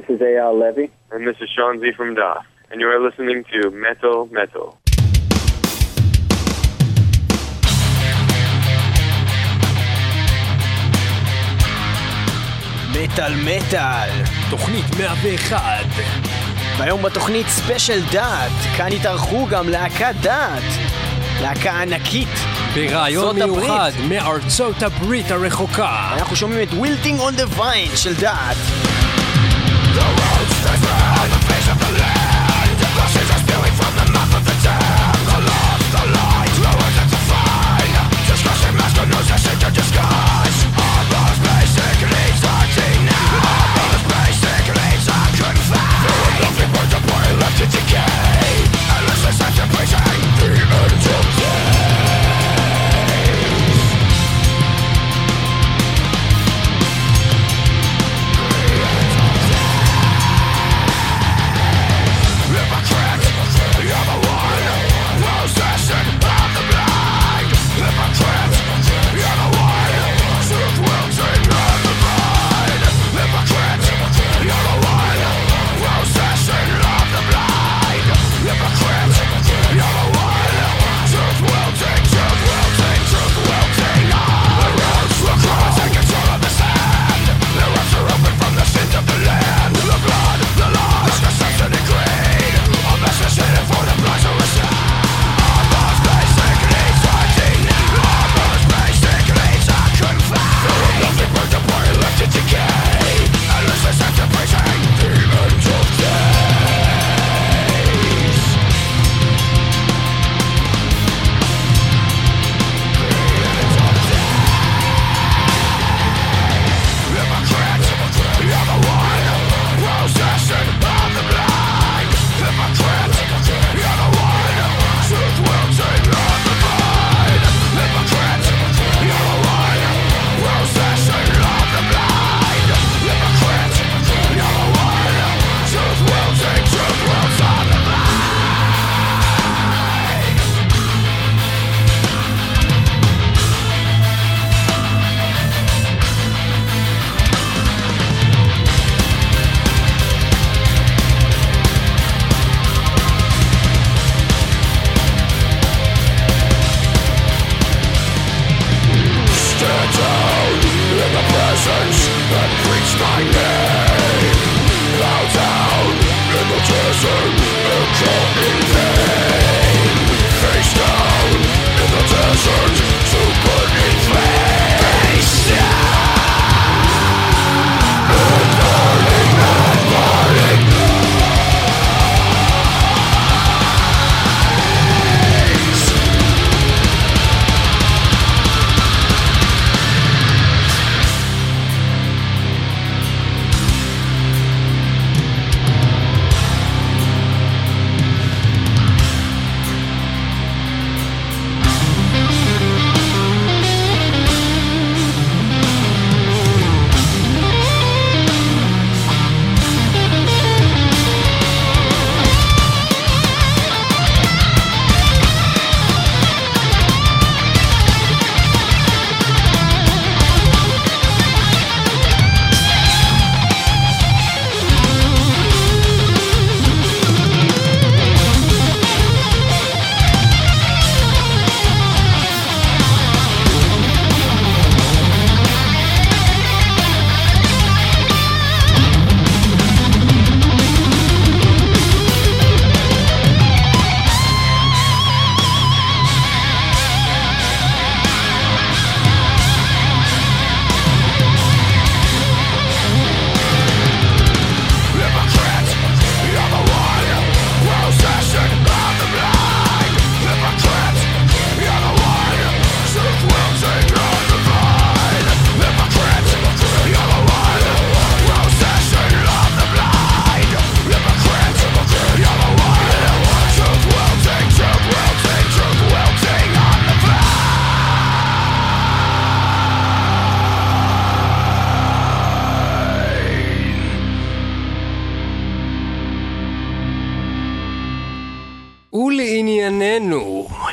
this is A.R. Levy. And this is Sean Z from DAF. And you are listening to Metal Metal. מטאל מטאל, תוכנית 101. והיום בתוכנית ספיישל דאט, כאן התארחו גם להקת דאט, להקה ענקית. ברעיון מיוחד. מארצות הברית הרחוקה. אנחנו שומעים את וילטינג און דה ויין של The roads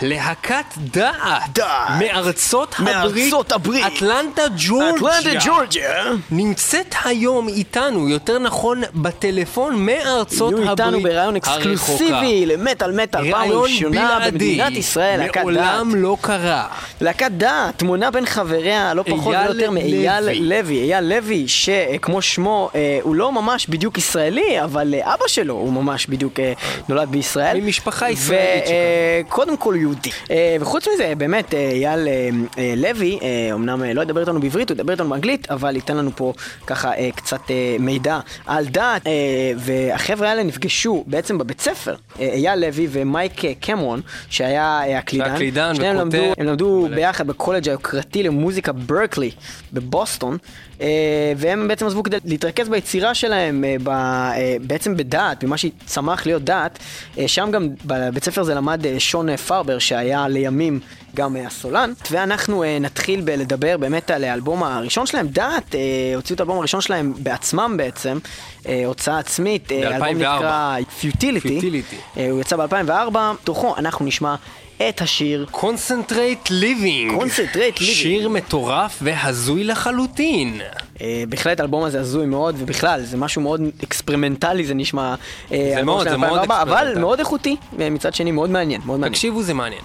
להקת דעת, דעת. מארצות הברית, מארצות הברית. אטלנטה ג'ורג'יה, אטלנטה ג'ורג'יה. נמצאת היום איתנו, יותר נכון בטלפון מארצות יהיו הברית איתנו בראיון הרחוקה. אקסקלוסיבי למטאל מטאל, פעם ראיון ראשונה בלעדי, במדינת ישראל, להקת דעת. מעולם לא קרה. להקת דעת מונה בין חבריה לא פחות ולא יותר מאייל לוי. אייל לוי, שכמו שמו, אה, הוא לא ממש בדיוק ישראלי, אבל אה, אבא שלו הוא ממש בדיוק אה, נולד בישראל. ממשפחה ישראלית וקודם כל יהודי. אה, וחוץ מזה, באמת, אה, אייל אה, לוי, אמנם לא ידבר איתנו בעברית, הוא ידבר איתנו באנגלית, אבל ייתן לנו פה ככה קצת מידע על דת. אה, והחבר'ה האלה נפגשו בעצם בבית ספר, אייל לוי ומייק קמרון, שהיה הקלידן. הקלידן וכותב. למדו, הם למדו. ביחד בקולג' היוקרתי למוזיקה ברקלי בבוסטון, אה, והם בעצם עזבו כדי להתרכז ביצירה שלהם, אה, ב, אה, בעצם בדעת, במה שצמח להיות דעת. אה, שם גם בבית ספר הזה למד אה, שון אה, פרבר, שהיה לימים גם הסולן, ואנחנו אה, נתחיל בלדבר באמת על האלבום הראשון שלהם, דעת, אה, הוציאו את האלבום הראשון שלהם בעצמם בעצם, אה, הוצאה עצמית, ב-2004. נקרא Futility, Futility. הוא יצא ב-2004, תוכו אנחנו נשמע את השיר קונסנטרייט ליבינג. Concentrate Living. שיר מטורף והזוי לחלוטין. אה, בהחלט האלבום הזה הזוי מאוד, ובכלל, זה משהו מאוד אקספרימנטלי, זה נשמע... אה, זה מאוד, זה מאוד 2004, אבל אקספרימנטלי. מאוד איכותי, ומצד שני מאוד מעניין, מאוד מעניין. תקשיבו, זה מעניין.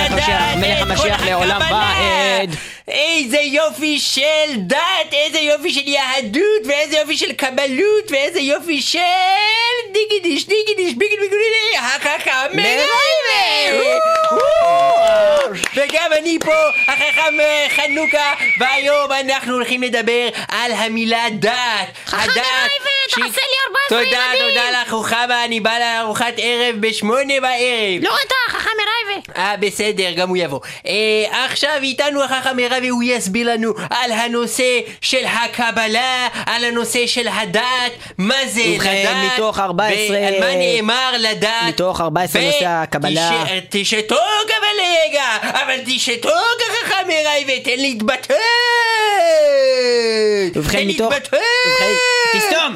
המשיח, מלך המשיח לעולם ועד. איזה יופי של דת, איזה יופי של יהדות, ואיזה יופי של קבלות, ואיזה יופי של דיגידיש, דיגידיש, ביגיד ביגידי, החכם מרייבה! וגם אני פה, החכם אה, חנוכה, והיום אנחנו הולכים לדבר על המילה דת. חכם הדת מרייבה, ש- תעשה לי 14 תודה, ילדים. תודה לך, רוחמה, אני בא לארוחת ערב בשמונה בערב. לא אתה, חכם מרייבה. אה, בסדר, גם הוא יבוא. אה, עכשיו איתנו החכם הרב והוא יסביר לנו על הנושא של הקבלה, על הנושא של הדת, מה זה ובכן, לדעת, מתוך 14 ועל מה נאמר לדעת. מתוך 14 נושא הקבלה. תש- תשתוק אבל רגע, אבל תשתוק החכם הרב ותן להתבטא. ובכן, מתוך-. ובכן, תסתום.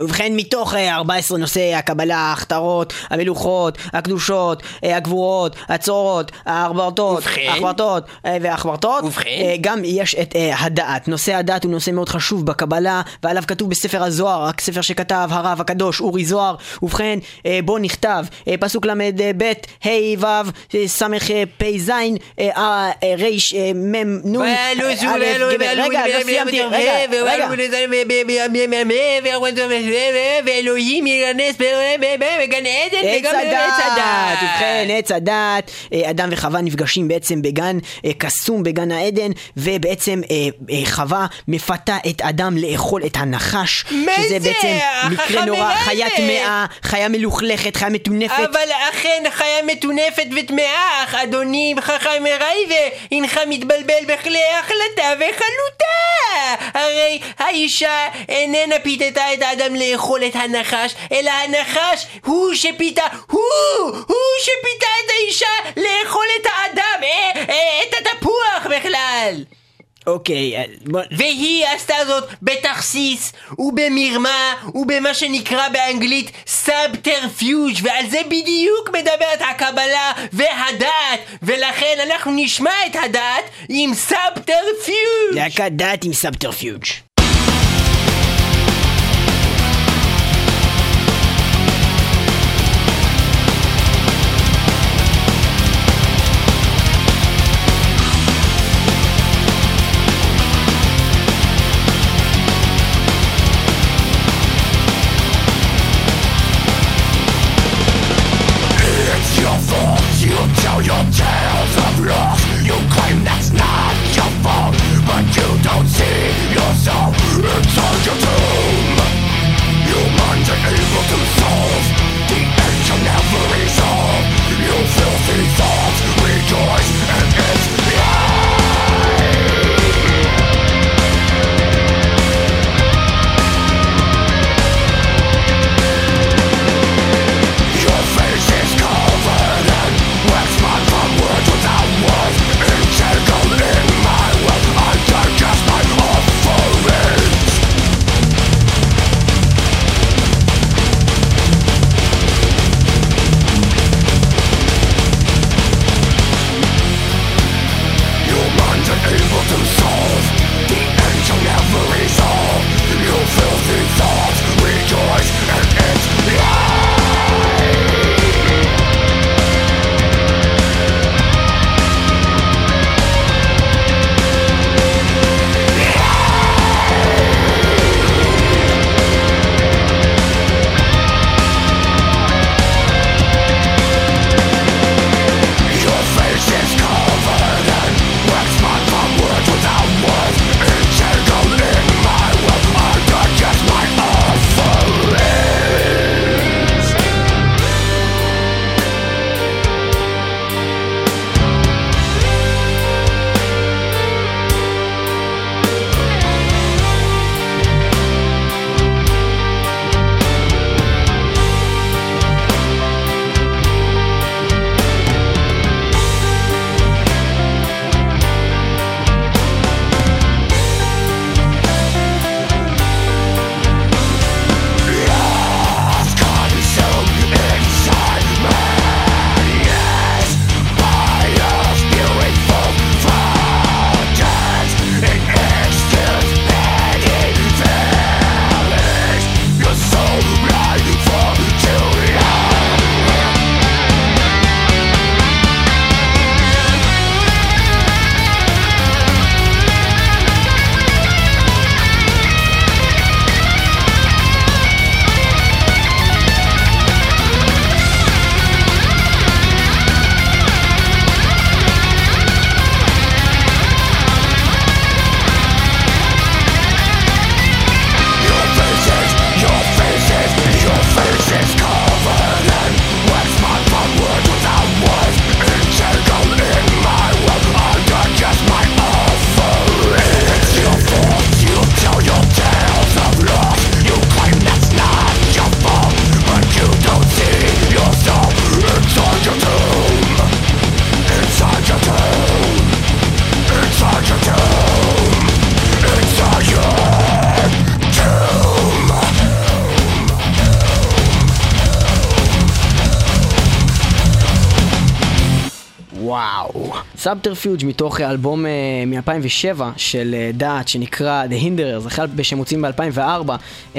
ובכן, מתוך אה, 14 נושאי הקבלה, ההכתרות, המלוכות, הקדושות, אה, הגבורות, הצורות, העברתות, ובכן? החברתות אה, והחברתות? אה, גם יש את אה, הדעת. נושא הדת הוא נושא מאוד חשוב בקבלה, ועליו כתוב בספר הזוהר, רק ספר שכתב הרב הקדוש אורי זוהר. ובכן, אה, בו נכתב, אה, פסוק ל"ב, ה' ו', אה, אה, אה, ריש אה, מם נון רגע ואלוהים ירנס בגן עדן וגם בעץ הדת ובכן עץ הדת. אדם וחווה נפגשים בעצם בגן קסום בגן העדן ובעצם חווה מפתה את אדם לאכול את הנחש שזה בעצם מקרה נורא חיה טמאה חיה מלוכלכת חיה מטונפת. אבל אכן חיה מטונפת וטמאה אדוני חכם רייבה, הנך מתבלבל בכלי החלטה וחלוטה! הרי האישה איננה פיתתה את האדם לאכול את הנחש, אלא הנחש הוא שפיתה, הוא! הוא שפיתה את האישה לאכול את האדם, אה, אה, את התפוח בכלל! אוקיי, בוא... והיא עשתה זאת בתכסיס ובמרמה ובמה שנקרא באנגלית סאבטרפיוג' ועל זה בדיוק מדברת הקבלה והדת. ולכן אנחנו נשמע את הדת עם סאבטרפיוג' להקת דת עם סאבטרפיוג' your tales of loss You סאבטרפיוג' מתוך אה, אלבום מ-2007 של אה, דאט שנקרא The Hinderers, אחרי שהם מוצאים ב-2004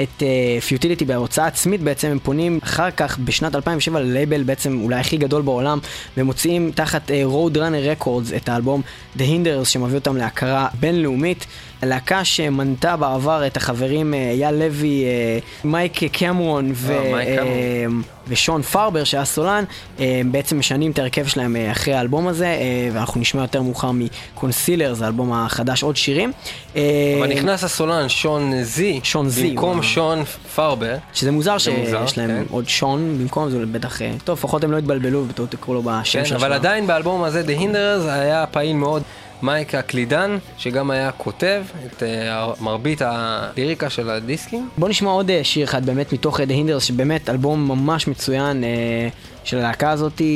את פיוטיליטי בהוצאה עצמית בעצם הם פונים אחר כך בשנת 2007 ללייבל בעצם אולי הכי גדול בעולם ומוציאים תחת Road Runner Records את האלבום The Hinderers שמביא אותם להכרה בינלאומית. להקה שמנתה בעבר את החברים אייל לוי, אה, מייק קמרון ו... מייק קמרון. ושון פרבר שהיה סולן, אה, בעצם משנים את ההרכב שלהם אה, אחרי האלבום הזה, אה, ואנחנו נשמע יותר מאוחר מקונסילר, זה האלבום החדש, עוד שירים. אבל נכנס הסולן שון זי, שון זי, במקום וואו. שון פרבר. שזה מוזר שיש להם כן. עוד שון במקום, זה בטח, טוב, לפחות הם לא התבלבלו ובטעות תקראו לו בשם כן, של אבל השלב. עדיין באלבום הזה, The Hinderers, היה פעיל מאוד מייק הקלידן, שגם היה כותב את אה, מרבית הליריקה של הדיסקים. בוא נשמע עוד אה, שיר אחד באמת מתוך אה, The Hinders, שבאמת אלבום ממש מצוין של הלהקה הזאת, אה,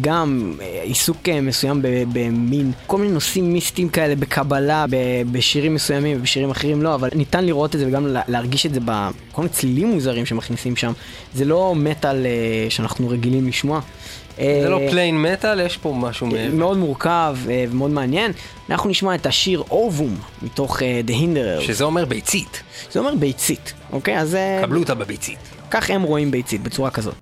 גם עיסוק מסוים במין, כל מיני נושאים מיסטיים כאלה בקבלה, בשירים מסוימים ובשירים אחרים לא, אבל ניתן לראות את זה וגם לה- להרגיש את זה בכל מיני צלילים מוזרים שמכניסים שם. זה לא מטאל שאנחנו רגילים לשמוע. זה לא אה, פליין מטאל, יש פה משהו מעבר. מאוד מורכב אה, ומאוד מעניין. אנחנו נשמע את השיר אובום מתוך אה, The Hinderers. שזה אומר ביצית. זה אומר ביצית, אוקיי? אז אה, קבלו אותה בביצית. כך הם רואים ביצית, בצורה כזאת.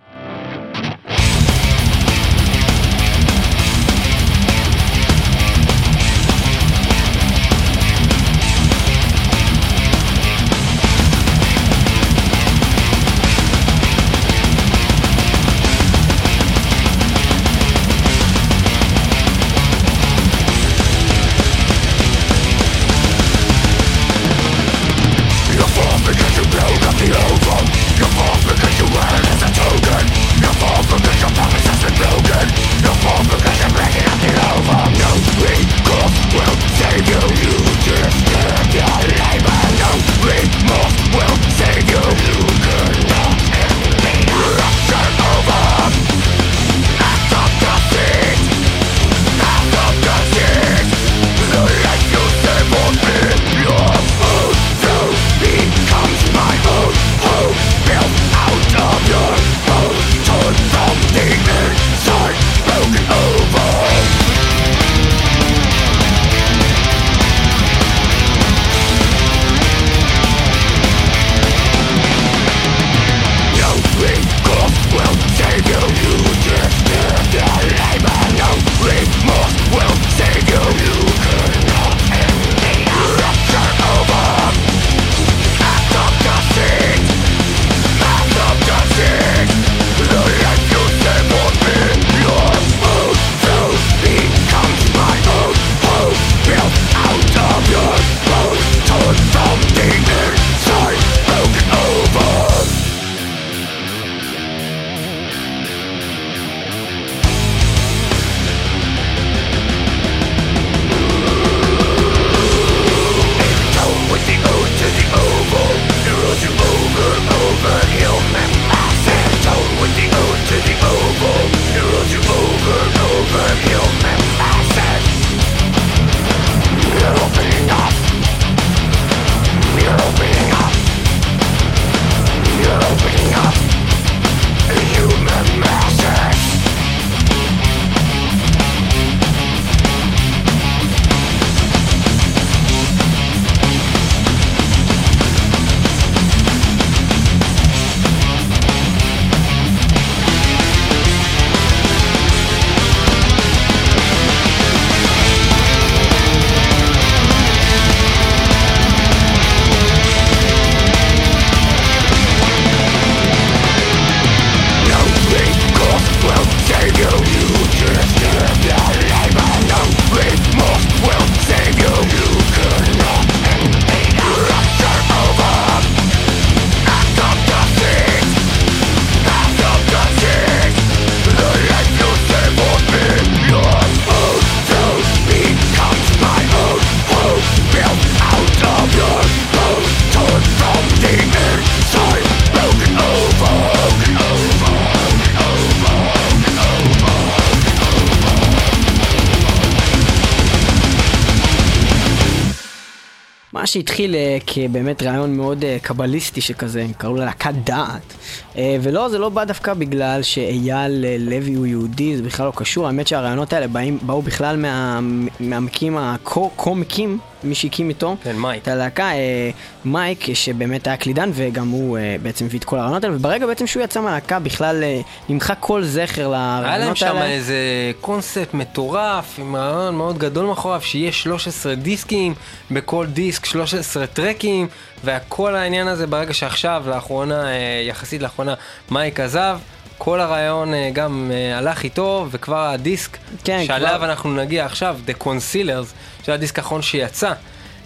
שהתחיל אה, כבאמת רעיון מאוד אה, קבליסטי שכזה, קראו לה להקת דעת. אה, ולא, זה לא בא דווקא בגלל שאייל לוי הוא יהודי, זה בכלל לא קשור. האמת שהרעיונות האלה באים, באו בכלל מה, מהמקים, הקו-מקים, מי שהקים איתו. כן, מייק. את הלהקה, אה, מייק, שבאמת היה קלידן, וגם הוא אה, בעצם הביא את כל הרעיונות האלה, וברגע בעצם שהוא יצא מהלהקה בכלל אה, נמחק כל זכר היה להם לרעיונות שם האלה. איזה קונספט מטורף, עם רעיון מאוד גדול מאחוריו, שיהיה 13 דיסקים, בכל דיסק 13 טרקים, והכל העניין הזה ברגע שעכשיו, לאחרונה, אה, יחסית לאחרונה, מייק עזב. כל הרעיון אה, גם אה, הלך איתו, וכבר הדיסק כן, שעליו כבר- אנחנו נגיע עכשיו, The Concealers, שזה הדיסק האחרון שיצא,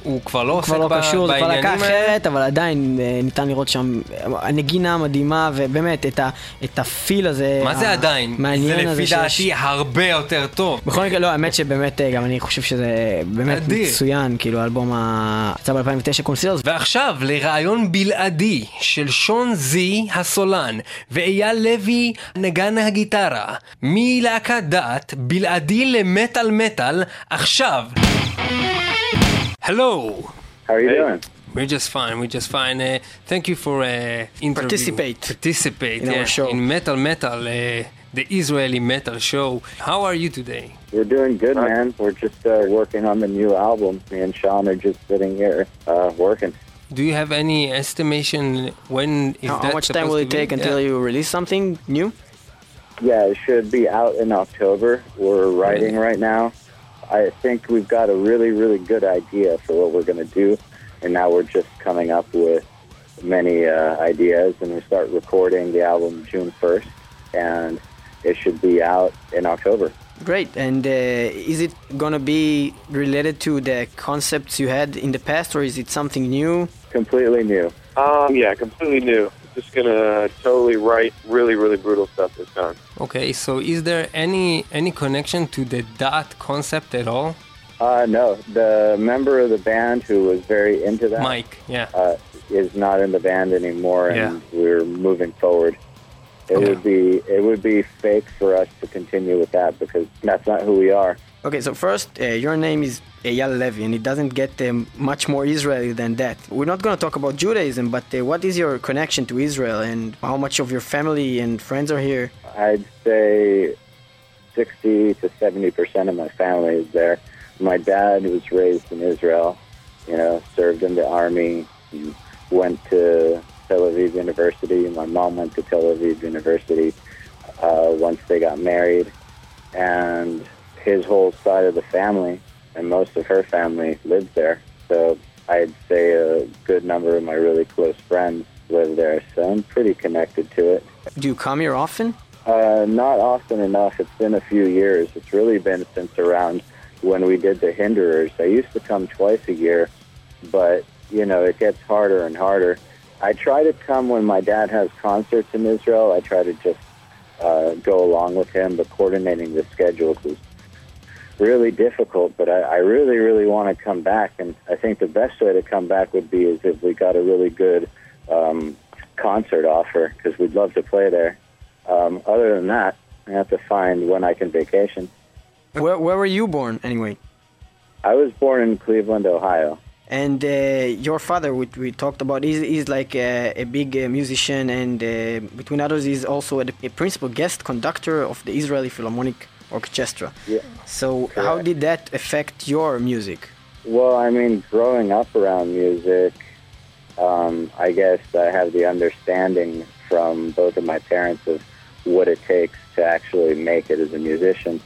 הוא כבר לא עוסק כבר לא ב- קשור, זו כבר להקה בעניינים האלה. אחרת, אבל עדיין אה, ניתן לראות שם אה, הנגינה המדהימה, ובאמת את, ה, את הפיל הזה. מה זה עדיין? זה לפי שיש. דעתי הרבה יותר טוב. בכל מקרה, לא, האמת שבאמת, אה, גם אני חושב שזה באמת אדיר. מצוין, כאילו, האלבום ה... יצא ב-2009 קונסילרס, ועכשיו לרעיון בלעדי של שון זי הסולן ואייל לוי נגן הגיטרה מלהקת דת בלעדי למטאל מטאל עכשיו. Hello. How are you doing? We're just fine. We're just fine. Uh, thank you for uh, interview. Participate. Participate in our show. in Metal Metal, uh, the Israeli metal show. How are you today? We're doing good, man. We're just uh, working on the new album. Me and Sean are just sitting here uh, working. Do you have any estimation when is how, that how much time will to it be? take until Yeah. you release something new? Yeah, it should be out in October. We're writing right now. I think we've got a really, really good idea for what we're going to do, and now we're just coming up with many uh, ideas, and we start recording the album June 1st, and it should be out in October. Great. And uh, is it gonna be related to the concepts you had in the past, or is it something new? Completely new. Um, yeah, completely new. Just gonna totally write really, really brutal stuff this time. Okay, so is there any any connection to the dot concept at all? Uh, no, the member of the band who was very into that Mike, yeah. uh, is not in the band anymore, and Yeah. we're moving forward. It Okay. would be it would be fake for us to continue with that because that's not who we are. Okay, so first, uh, your name is Eyal Levi, and it doesn't get um, much more Israeli than that. We're not going to talk about Judaism, but uh, what is your connection to Israel, and how much of your family and friends are here? I'd say sixty to seventy percent of my family is there. My dad was raised in Israel, you know, served in the army, went to Tel Aviv University. My mom went to Tel Aviv University uh, once they got married, and his whole side of the family and most of her family lives there. So I'd say a good number of my really close friends live there. So I'm pretty connected to it. Do you come here often? Uh, not often enough. It's been a few years. It's really been since around when we did the Hinderers. I used to come twice a year, but you know it gets harder and harder. I try to come when my dad has concerts in Israel. I try to just uh, go along with him, but coordinating the schedules is really difficult. But I, I really, really want to come back, and I think the best way to come back would be is if we got a really good um, concert offer because we'd love to play there. Um, other than that, I have to find when I can vacation. Where, where were you born, anyway? I was born in Cleveland, Ohio. And uh, your father, which we talked about, is, is like a, a big uh, musician, and uh, between others, is also a, a principal guest conductor of the Israeli Philharmonic Orchestra. Yeah. So, how did that affect your music? Well, I mean, growing up around music, um, I guess I have the understanding from both of my parents of what it takes to actually make it as a musician.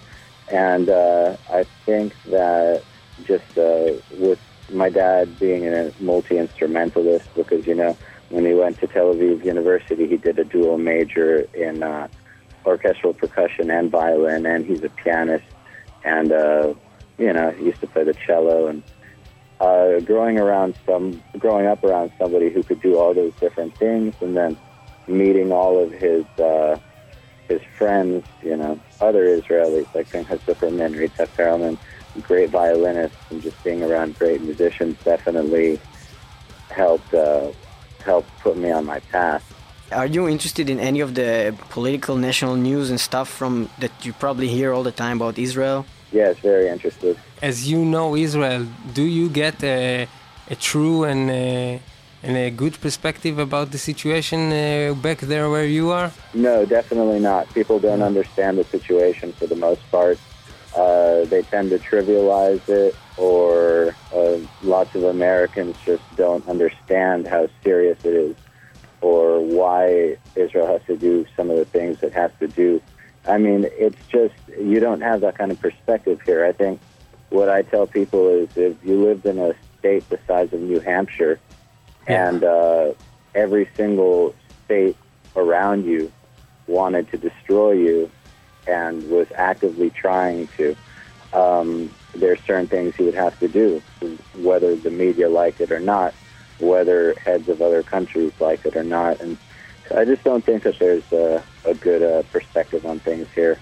And uh, I think that just uh, with my dad being a multi instrumentalist, because, you know, when he went to Tel Aviv University, he did a dual major in uh, orchestral percussion and violin, and he's a pianist. And, uh, you know, he used to play the cello and uh, growing around some, growing up around somebody who could do all those different things, and then meeting all of his uh, his friends, you know, other Israelis like Pinchas Zukerman, Rita Perelman, great violinists, and just being around great musicians definitely helped uh, helped put me on my path. Are you interested in any of the political national news and stuff from that you probably hear all the time about Israel? Yes, very interested. As you know Israel, do you get uh, a true and uh, and a good perspective about the situation uh, back there where you are? No, definitely not. People don't understand the situation for the most part. Uh, they tend to trivialize it, or uh, lots of Americans just don't understand how serious it is, or why Israel has to do some of the things it has to do. I mean, it's just, you don't have that kind of perspective here. I think what I tell people is if you lived in a state the size of New Hampshire, and uh, every single state around you wanted to destroy you and was actively trying to. Um, there's certain things you would have to do, whether the media like it or not, whether heads of other countries like it or not. And I just don't think that there's a, a good uh, perspective on things here.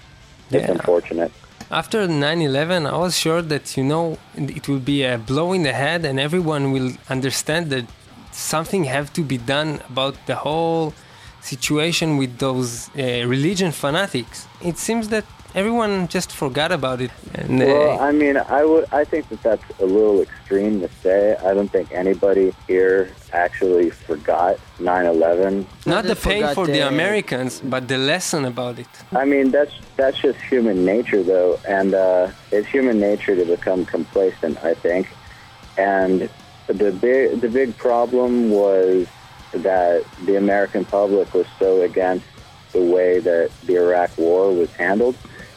It's Yeah. unfortunate. After 9/11, I was sure that you know it will be a blow in the head, and everyone will understand that something have to be done about the whole situation with those uh, religion fanatics. It seems that everyone just forgot about it. And, uh, Well, I mean, I would. I think that that's a little extreme to say. I don't think anybody here actually forgot 9/11. not the pain for the the- Americans, but the lesson about it. I mean, that's that's just human nature, though, and uh, it's human nature to become complacent. I think, and the big the big problem was that the American public was so against the way that the Iraq War was handled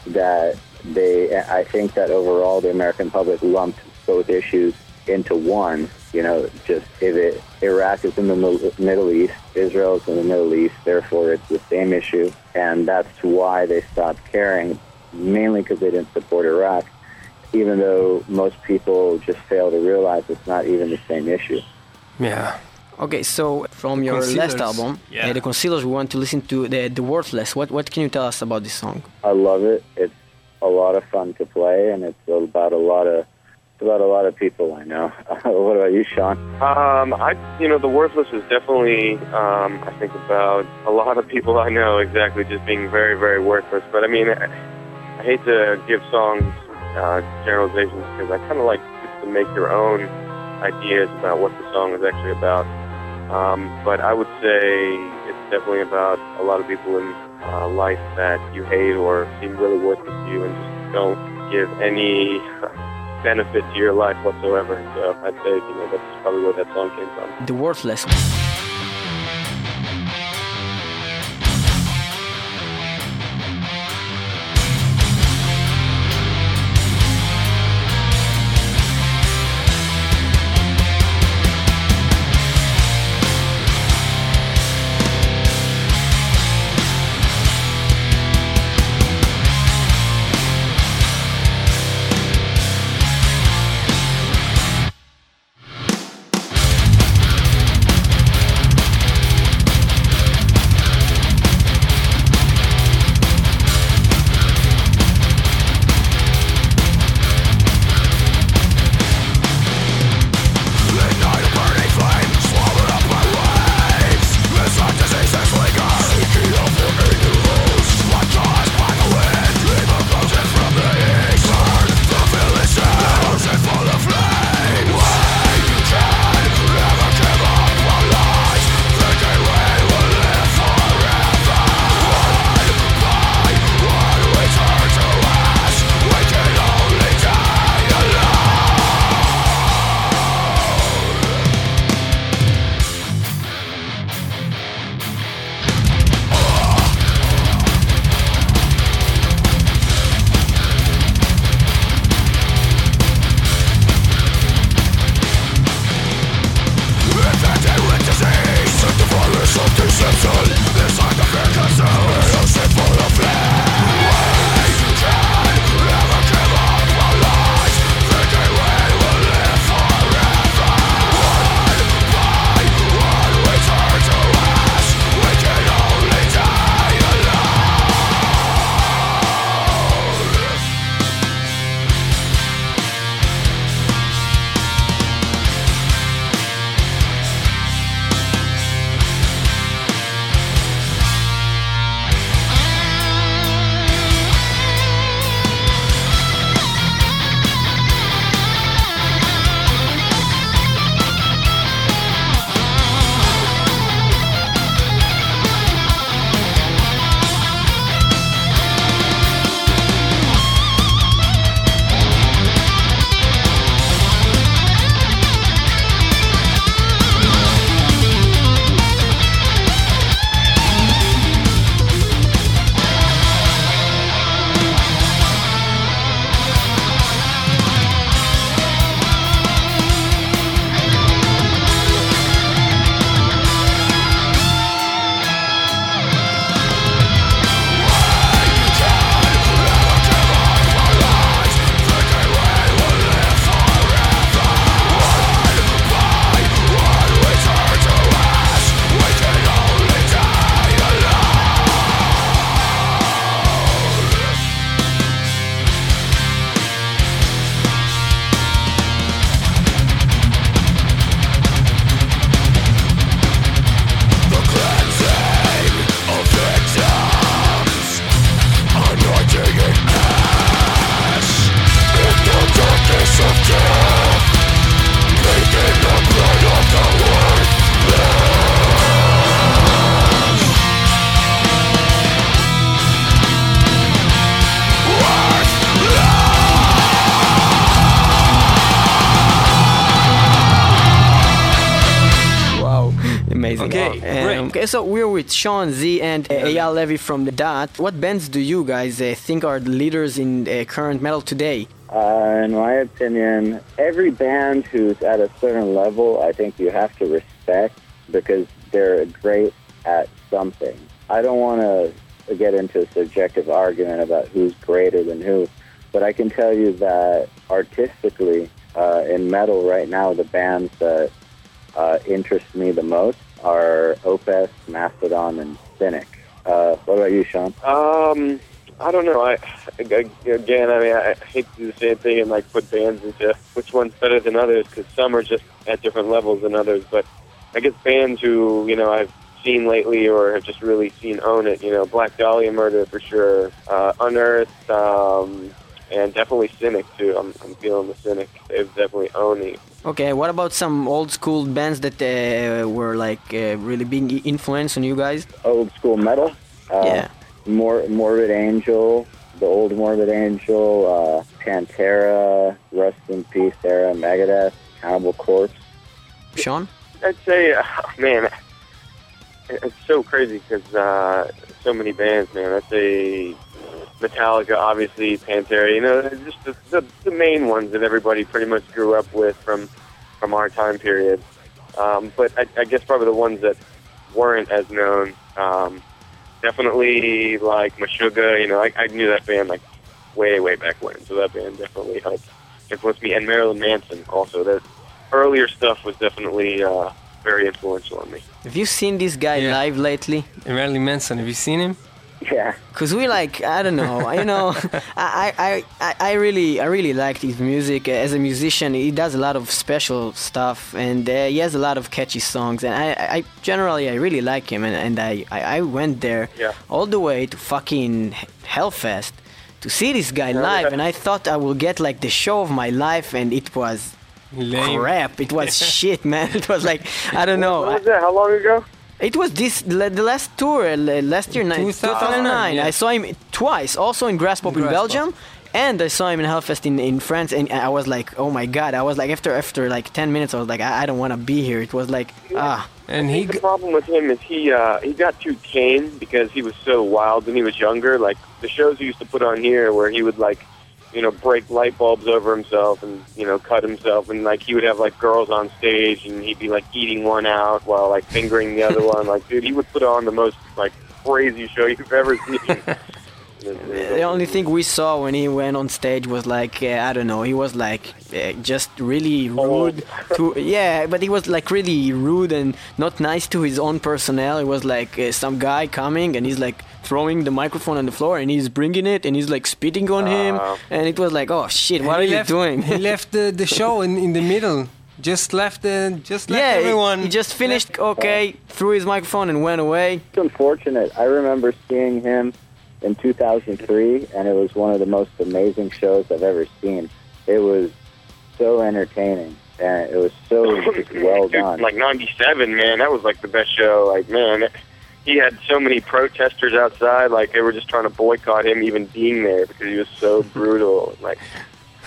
that they. I think that overall the American public lumped both issues into one. You know, just if it Iraq is in the Middle East, Israel is in the Middle East, therefore it's the same issue, and that's why they stopped caring, mainly because they didn't support Iraq, even though most people just fail to realize it's not even the same issue. Yeah. Okay, so from your last album, Yeah. uh, The Concealers, we want to listen to the, the Worthless. What, what can you tell us about this song? I love it. It's a lot of fun to play, and it's about a lot of it's about a lot of people I know. what about you, Sean? Um, I, you know, the worthless is definitely, um, I think about a lot of people I know exactly just being very, very worthless. But I mean, I, I hate to give songs uh, generalizations because I kind of like just to make your own ideas about what the song is actually about. Um, but I would say it's definitely about a lot of people in uh, life that you hate or seem really worthless to you and just don't give any benefit to your life whatsoever. So I'd say, you know, that's probably where that song came from. The Worthless. So we're with Sean Z and uh, Eyal Levi from the Daath. What bands do you guys uh, think are the leaders in uh, current metal today? Uh, in my opinion, every band who's at a certain level, I think you have to respect because they're great at something. I don't want to get into a subjective argument about who's greater than who, but I can tell you that artistically, uh, in metal right now, the bands that uh, interest me the most are Opeth, Mastodon, and Cynic. Uh, what about you, Sean? Um, I don't know. I ag- again, I mean, I hate to do the same thing and like put bands into which one's better than others because some are just at different levels than others. But I guess bands who you know I've seen lately or have just really seen own it. You know, Black Dahlia Murder for sure, uh, Unearthed, um, and definitely Cynic too. I'm, I'm feeling the Cynic. They've definitely owned it. Okay, what about some old school bands that uh, were like uh, really big influence on you guys? Old school metal. Uh, Yeah. Mor- Morbid Angel, the old Morbid Angel, uh, Pantera, Rust in Peace era, Megadeth, Cannibal Corpse. Sean? I'd say, uh, man, it's so crazy because uh, so many bands, man. I'd say Metallica, obviously, Pantera. You know, just the, the, the main ones that everybody pretty much grew up with from from our time period. Um, but I, I guess probably the ones that weren't as known. Um, definitely like Meshuggah. You know, I, I knew that band like way, way back when. So that band definitely helped influence me. And Marilyn Manson also. That earlier stuff was definitely uh, very influential on me. Have you seen this guy Yeah. live lately? Marilyn Manson, have you seen him? Yeah. Cause we like I don't know you know I, I, I, I really I really liked his music as a musician he does a lot of special stuff and uh, he has a lot of catchy songs and I, I generally I really like him and, and I, I, I went there Yeah. all the way to fucking Hellfest to see this guy live yeah. and I thought I would get like the show of my life and it was Lame. crap it was shit man it was like I don't know When was that? How long ago? It was this the the last tour uh, last year, ni- 2009, 2009. yeah. I saw him twice, also in Graspop in Graspop. Belgium, and I saw him in Hellfest in, in France. And I was like, oh my god! I was like, after after like 10 minutes, I was like, I, I don't want to be here. It was like, ah, And he the problem with him is he uh, he got too tame because he was so wild when he was younger. Like the shows he used to put on here, where he would like, you know, break light bulbs over himself and you know cut himself, and like he would have like girls on stage, and he'd be like eating one out while like fingering the other one. Like, dude, he would put on the most like crazy show you've ever seen. the only thing we saw when he went on stage was like, uh, I don't know, he was like uh, just really rude to, yeah, but he was like really rude and not nice to his own personnel. It was like uh, some guy coming and he's like throwing the microphone on the floor and he's bringing it and he's like spitting on him Uh. and it was like, oh shit, what he are you left, doing? he left the, the show in, in the middle. Just left the, just left yeah, he- everyone. he just finished okay, threw his microphone and went away. It's unfortunate. I remember seeing him in 2003, and it was one of the most amazing shows I've ever seen. It was so entertaining, and it was so well done. Like '97, man, that was like the best show. Like, man, he had so many protesters outside. Like, they were just trying to boycott him even being there because he was so brutal. Like,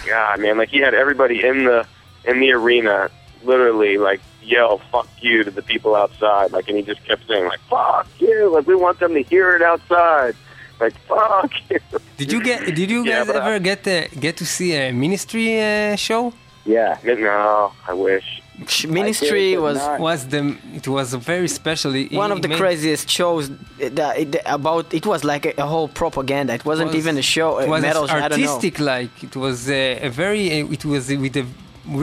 God, man, like he had everybody in the in the arena literally like yell "fuck you" to the people outside. Like, and he just kept saying like "fuck you." Like, we want them to hear it outside. Like, fuck you. Did you get? Did you Yeah, guys but I- ever get uh, get to see a ministry uh, show? yeah. No, I wish. Sh- Ministry was not- Was the it was very special. it- one of the craziest shows that, it, about it was like a, a whole propaganda it wasn't was- even a show It was metal show, I don't know artistic, like it was uh, a very. Uh, it was with a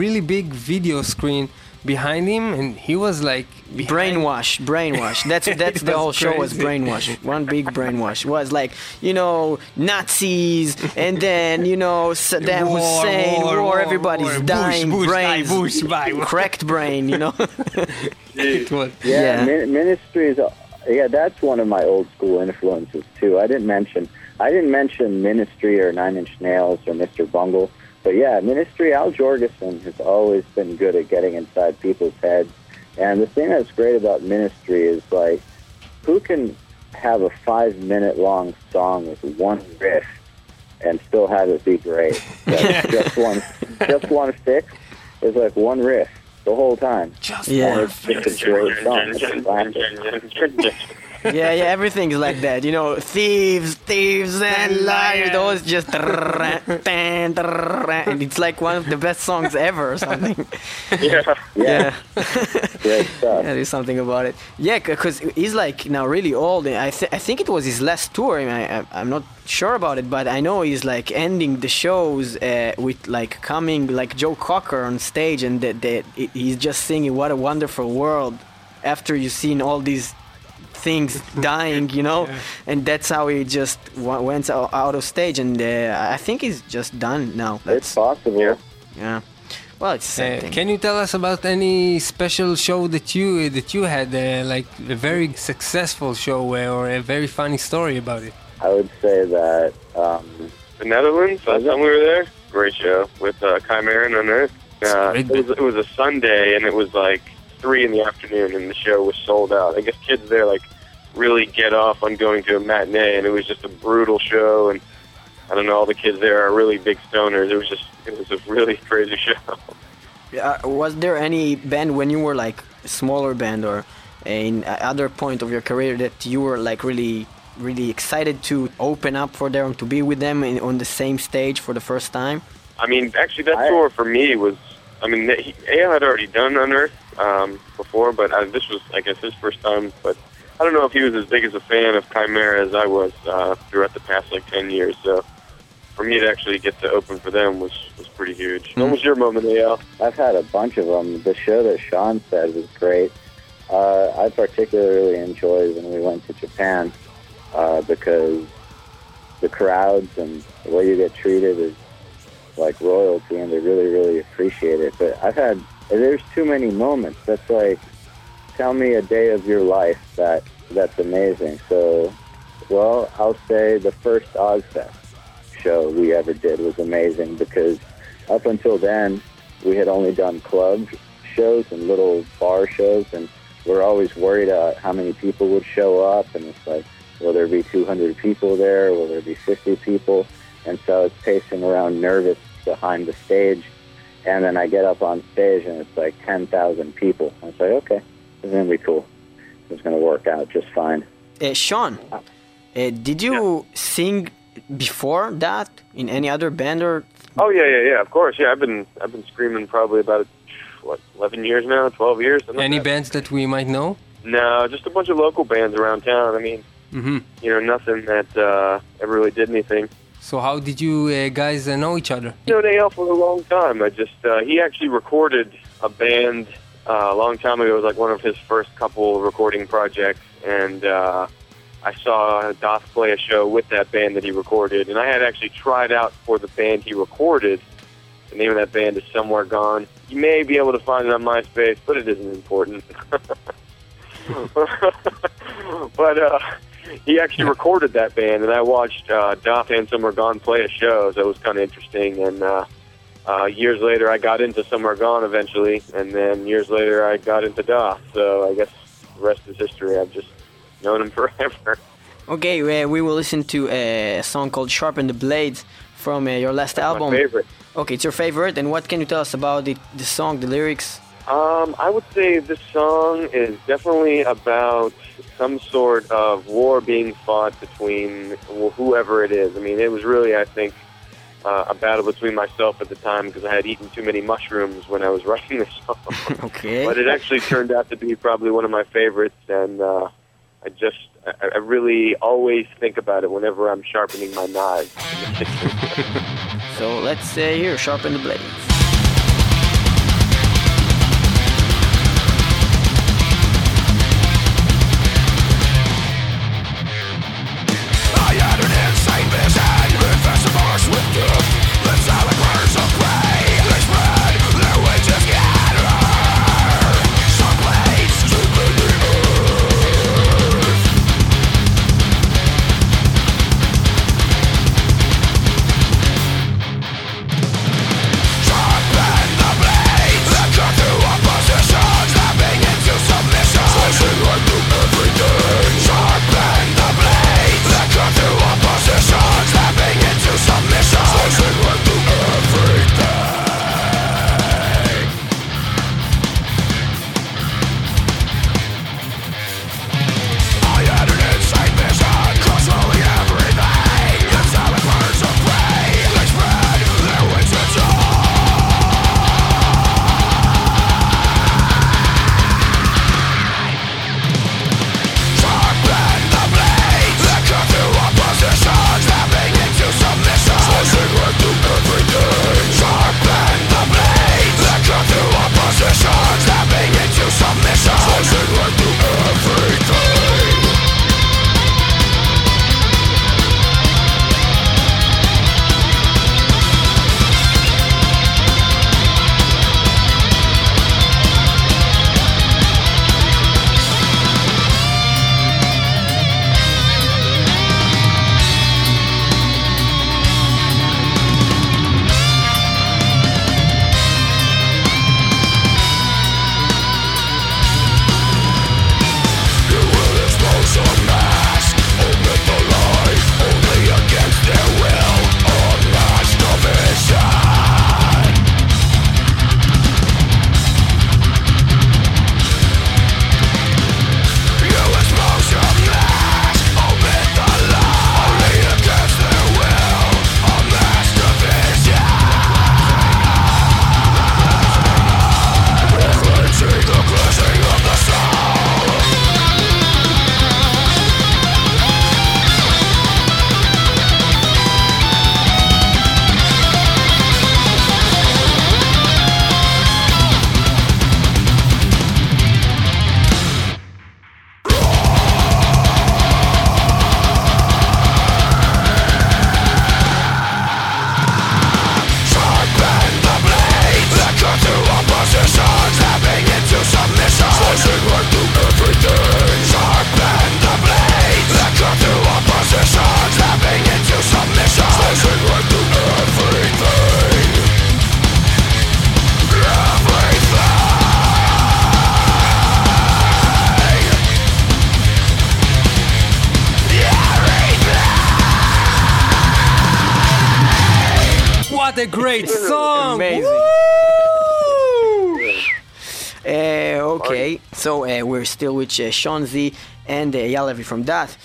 really big video screen behind him, and he was like behind- brainwash brainwash that's that's the was whole show was crazy. brainwash one big brainwash was like you know nazis and then you know saddam War, hussein war, war, war, everybody's war. Dying Bush, brains die, Bush, bye. cracked brain you know it was. Yeah, Yeah. Min- Ministries. Yeah, that's one of my old school influences too. I didn't mention. I didn't mention Ministry or Nine Inch Nails or Mr. Bungle, but yeah, Ministry. Al Jourgensen has always been good at getting inside people's heads. And the thing that's great about Ministry is like, who can have a five-minute long song with one riff and still have it be great? Like, just one, just one fix is like one riff. the whole time. Just Yeah. And it's just a great song. It's a classic. Yeah, yeah, everything is like that. You know, thieves, thieves and liars. Those just and it's like one of the best songs ever or something. yeah. Yeah, stuff. Yeah, there's something about it. Yeah, because he's like now really old. I, th- I think it was his last tour. I mean, I, I'm not sure about it, but I know he's like ending the shows uh, with like coming like Joe Cocker on stage, and that he's just singing "What a Wonderful World" after you've seen all these things dying, you know, and that's how he just w- went out, out of stage. And uh, I think he's just done now. It's awesome, possible. Yeah. yeah. Well, it's the same Uh, thing. can you tell us about any special show that you that you had, uh, like a very successful show uh, or a very funny story about it? I would say that um, The Netherlands, last time we were there, great show with uh, Kai Marin on Earth. Uh, it, was, it was a Sunday, and it was like 3 in the afternoon, and the show was sold out. I guess kids there, like, really get off on going to a matinee, and it was just a brutal show, and I don't know, all the kids there are really big stoners. It was just, it was a really crazy show. Uh, was there any band when you were like a smaller band or in other point of your career that you were like really really excited to open up for them to be with them in, on the same stage for the first time I mean, actually, that I- tour for me was. I mean, he, AO had already done Unearth um, before, but uh, this was, I guess, his first time. But I don't know if he was as big as a fan of Chimaira as I was uh, throughout the past like ten years. So for me to actually get to open for them was was pretty huge. What was your moment, AO? I've had a bunch of them. The show that Sean said was great. Uh, I particularly enjoyed when we went to Japan uh, because the crowds and the way you get treated is like royalty, and they really, really appreciate it. But I've had there's too many moments. That's like tell me a day of your life that that's amazing. So, well, I'll say the first Ozzfest show we ever did was amazing because up until then we had only done club shows and little bar shows, and we're always worried about how many people would show up, and it's like, will there be 200 people there? Will there be 50 people? And so I was pacing around nervous behind the stage, and then I get up on stage, and it's like 10,000 people. I was like, okay, this is gonna be cool. It's gonna work out just fine. uh, sean uh, did you sing before that in any other band or Oh yeah, yeah, yeah. Of course, yeah. I've been I've been screaming probably about what eleven years now, twelve years. something like Any that. bands that we might know? No, just a bunch of local bands around town. I mean, hmm you know, nothing that uh, ever really did anything. So how did you uh, guys uh, know each other? known AL for a long time. I just uh, he actually recorded a band uh, a long time ago. It was like one of his first couple recording projects, and uh, I saw Daath play a show with that band that he recorded, and I had actually tried out for the band he recorded. The name of that band is Somewhere Gone. You may be able to find it on MySpace, but it isn't important. but uh, he actually recorded that band, and I watched uh, Daath and Somewhere Gone play a show, so it was kind of interesting. And uh, uh, years later, I got into Somewhere Gone eventually, and then years later, I got into Daath. So I guess the rest is history. I've just known him forever. okay uh, we will listen to a song called sharpen the blades from uh, your last album My favorite. okay it's your favorite and what can you tell us about it the song the lyrics Um, I would say this song is definitely about some sort of war being fought between wh- whoever it is. I mean, it was really, I think, uh, a battle between myself at the time because I had eaten too many mushrooms when I was writing this song. okay but it actually turned out to be probably one of my favorites, and uh, I just, I, I really always think about it whenever I'm sharpening my knives. so let's uh, hear sharpen the blades What a great song! Amazing. Uh, okay, so uh, we're still with uh, Sean Z and uh, Eyal Levi from Daath.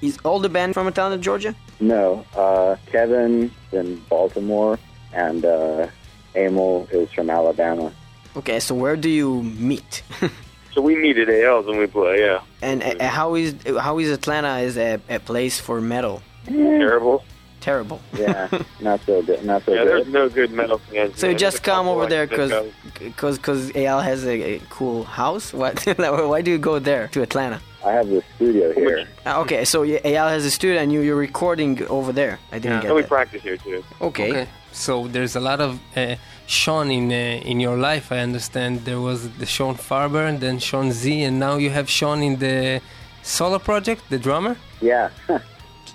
Is all the band from Atlanta, Georgia? No, uh, Kevin in Baltimore and uh, Emil is from Alabama. Okay, so where do you meet? So we meet at ALs when we play. Yeah, and uh, how is how is Atlanta as a, a place for metal? terrible. Terrible. Yeah, not so good. Not so Yeah, there's no good metal fans. So you just come over like there because because because Eyal has a, a cool house. What? Why do you go there to Atlanta? I have the studio here. Ah, okay, so y- Eyal has a studio and you you're recording over there. I didn't Yeah. get And we that. practice here too. Okay. Okay, so there's a lot of uh, Sean in uh, in your life. I understand there was the Sean Farber and then Sean Z, and now you have Sean in the solo project, the drummer. Yeah.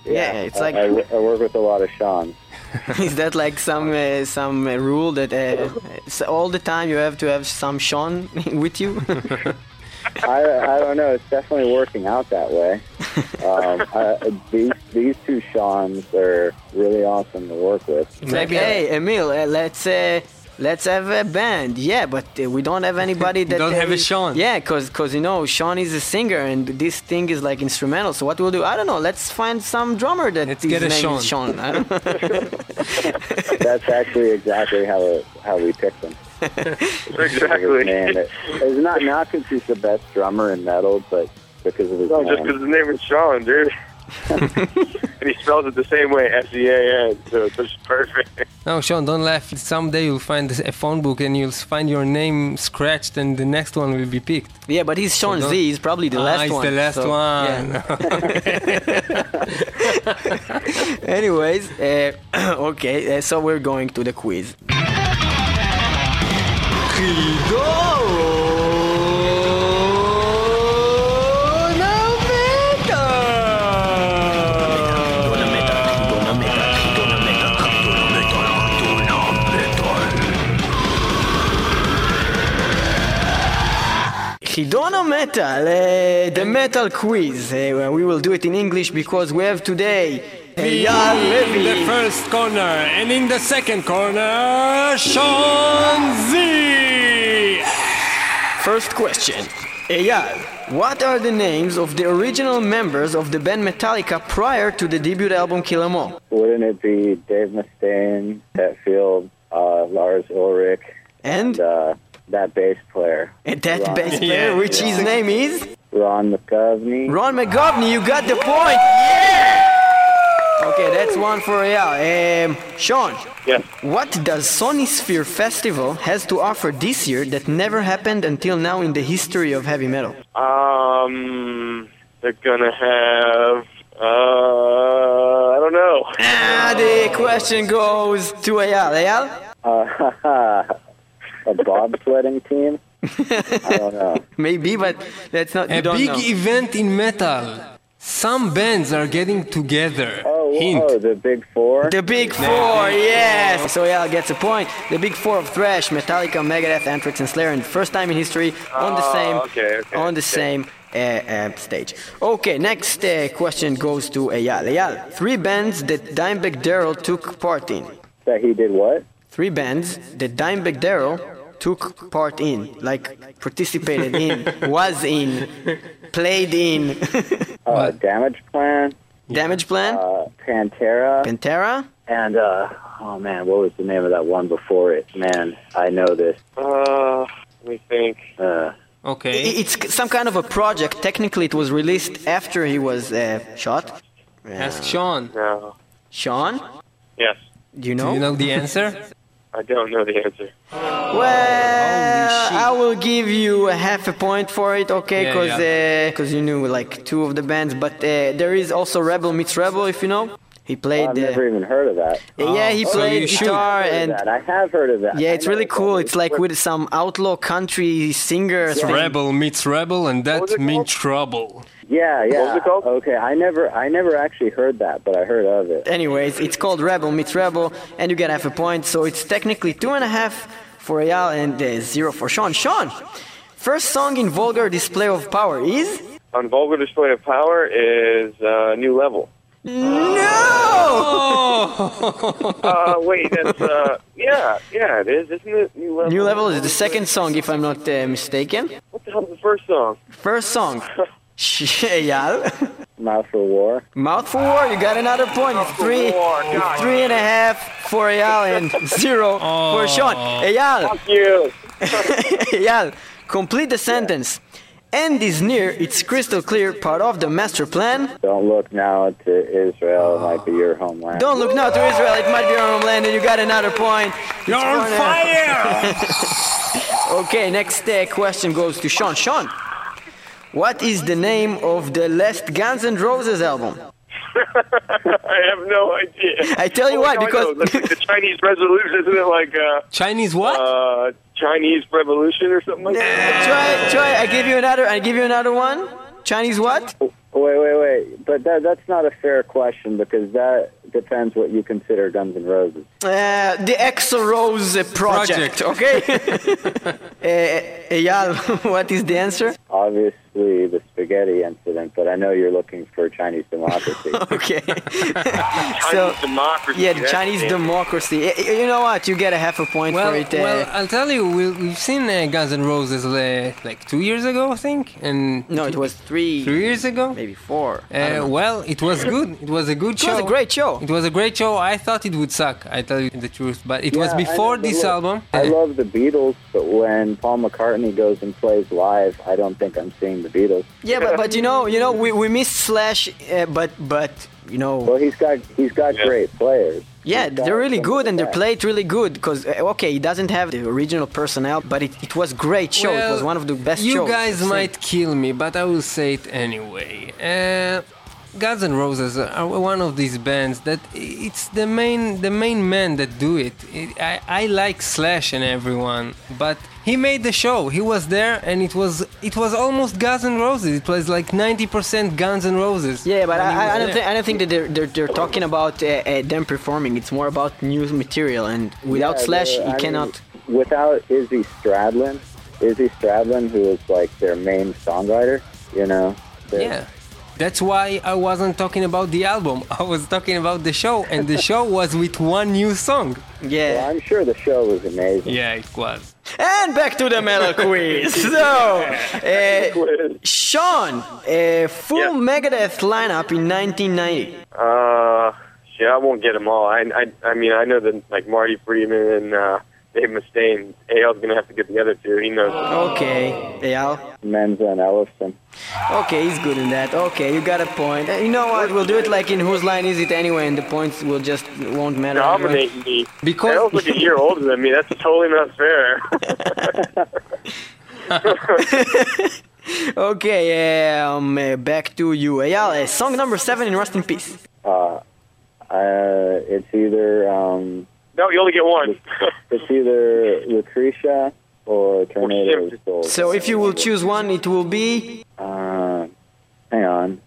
Yeah, it's I- like- I, I work with a lot of Sean. Is that like some uh, some uh, rule that uh, s- all the time you have to have some Sean with you? I, I don't know. It's definitely working out that way. Um, I, these these two Seans are really awesome to work with. It's like, hey, Emil, uh, let's uh, let's have a band. Yeah, but uh, we don't have anybody that don't have a is- Sean. Yeah, cause cause you know Sean is a singer and this thing is like instrumental. So what we'll do? I don't know. Let's find some drummer that Let's his get a name Sean. is Sean. I don't That's actually exactly how it, how we picked them. Exactly. Man, it, it's not not because he's the best drummer in metal, but because of his No, just because his name is Sean, dude. And he spells it the same way, S-E-A-N, so it's just perfect. No, Sean, don't laugh. Someday you'll find a phone book and you'll find your name scratched, and the next one will be picked. yeah, but he's Sean don't- Z. He's probably the ah, last it's one. the last so, one. yeah. Anyways, uh, okay. Uh, so we're going to the quiz. Hidona Metal, uh, the metal quiz. Uh, we will do it in English because we have today Eyal in Levi. the first corner, and in the second corner, Sean Z. First question. Eyal, what are the names of the original members of the band Metallica prior to the debut album Kill 'Em All? Wouldn't it be Dave Mustaine, Hetfield, uh, Lars Ulrich, And, uh, that bass player, and that Ron, bass player, Yeah. which his name is Ron McGovney? Ron McGovney. You got the point. Yeah. Okay, that's one for Eyal. Um, Sean, Yes. what does Sonisphere Festival has to offer this year that never happened until now in the history of heavy metal? Um, they're gonna have, uh, I don't know. Ah, the question goes to Eyal. Eyal? Uh, a bobsledding team? I don't know. Maybe, but that's not. A you don't big know. event in metal. Some bands are getting together. Oh, Hint. oh, the Big Four? The Big Four, yes! So yeah, gets a point. The Big Four of thrash, Metallica, Megadeth, Anthrax, and Slayer, in the first time in history on the Oh, same okay, okay, on the okay. same uh, uh, stage. Okay, next uh, question goes to Eyal. Eyal, three bands that Dimebag Darrell took part in. That he did what? Three bands that Dimebag Darrell took part in, like participated in, was in, played in. Uh, Damage Plan, Damageplan, uh, Pantera, Pantera, and, uh, oh man, what was the name of that one before it? Man, I know this. Uh, let me think. Uh, Okay. I- It's some kind of a project. Technically, it was released after he was uh, shot. Ask Sean. No. Sean, Yes. do you know? Do you know the answer? I don't know the answer. Well. I will give you a half a point for it, okay? Yeah, Because yeah. you knew like two of the bands, but uh, there is also Rebel meets Rebel, if you know. He played. I've Uh, never even heard of that. yeah, he Oh, played you should. guitar Heard and. I have heard of that. Yeah, it's really cool. It's like with some outlaw country singers. thing. Rebel meets rebel, and that means trouble. Yeah, yeah. was it called? Okay, I never, I never actually heard that, but I heard of it. Anyways, it's called Rebel Meets Rebel, and you get half a point, so it's technically two and a half for Eyal and uh, zero for Sean. Sean, first song in Vulgar Display of Power is On Vulgar Display of Power is uh, New Level. No! Uh, wait, that's uh, yeah, yeah, it is, isn't it? New level. New Level is the second song, if I'm not uh, mistaken. What the hell is the first song? First song. Eyal. Mouth for War. Mouth for War, you got another point. It's three, it's three and a half for Eyal and zero for Sean. Eyal, Fuck you. Eyal, complete the sentence. End is near, it's crystal clear, part of the master plan. Don't look now to Israel, it might be your homeland. Don't look now to Israel, it might be your homeland, and you got another point. You're on one and a- fire! Okay, next uh, question goes to Sean. Sean, what is the name of the last Guns N' Roses album? I have no idea. I tell you Oh, why, no, I because- know. That's the Chinese Revolution, isn't it? Like uh, Chinese what? uh, Chinese Revolution or something like that. Try, try. I give you another. I give you another one. Chinese what? Wait, wait, wait. But that, that's not a fair question because that depends what you consider Guns N' Roses. Uh, the Axl Rose uh, project. Okay. uh, Eyal, what is the answer? Obviously, the spaghetti incident, but I know you're looking for Chinese democracy. Okay. Chinese so. democracy. Yeah, the Chinese it. democracy. Y- y- You know what? You get a half a point Well, for it. Uh, well, I'll tell you, we, we've seen uh, Guns N' Roses uh, like two years ago, I think, and no, it was three, three years ago. maybe four. Uh, well, it was good. It was a good it show. was a great show. It was a great show. I thought it would suck. I tell you the truth, but it was Yeah, I before know, this look, album. I love the Beatles, but when Paul McCartney goes and plays live, I don't think I'm seeing the Beatles. Yeah, but, but you know, you know, we, we missed Slash, uh, but but you know, Well, he's got he's got Yeah. great players. yeah, they're really good and they best. played really good. Because okay, he doesn't have the original personnel, but it, it was great show. it was one of the best You shows. guys I've seen. might kill me, but I will say it anyway. Uh, Guns N' Roses are one of these bands that it's the main the main men that do it. it I, I like Slash and everyone, but he made the show. He was there, and it was it was almost Guns N' Roses. It was like 90% Guns N' Roses. Yeah, but I, I, don't there. think I don't think that they're they're, they're talking about uh, uh, them performing. It's more about new material, and without Yeah, Slash, they're- you I mean, cannot. without Izzy Stradlin, Izzy Stradlin, who is like their main songwriter, you know. they're- Yeah. That's why I wasn't talking about the album. I was talking about the show, and the show was with one new song. Well, Yeah. I'm sure the show was amazing. Yeah, it was. And back to the metal quiz. So, uh, Sean, uh, full Yeah. Megadeth lineup in 1990. Uh, shit, I won't get them all. I, I, I mean, I know that like Marty Friedman and uh, Dave Mustaine. AL's gonna have to get the other two. He knows. Okay, Eyal. Menza and Ellefson. Okay, he's good in that. Okay, you got a point. Uh, You know what? We'll do it like in whose line is it anyway, and the points will just won't matter. anyway. Me. Because- AL's like a year older than me. That's totally not fair. Okay, um, uh, back to you. Eyal, uh, song number seven in Rust in Peace. Uh, uh, it's either um, no, you only get one. it's either Lucretia or Tornado of Souls. So if you will choose one, it will be. Uh, hang on.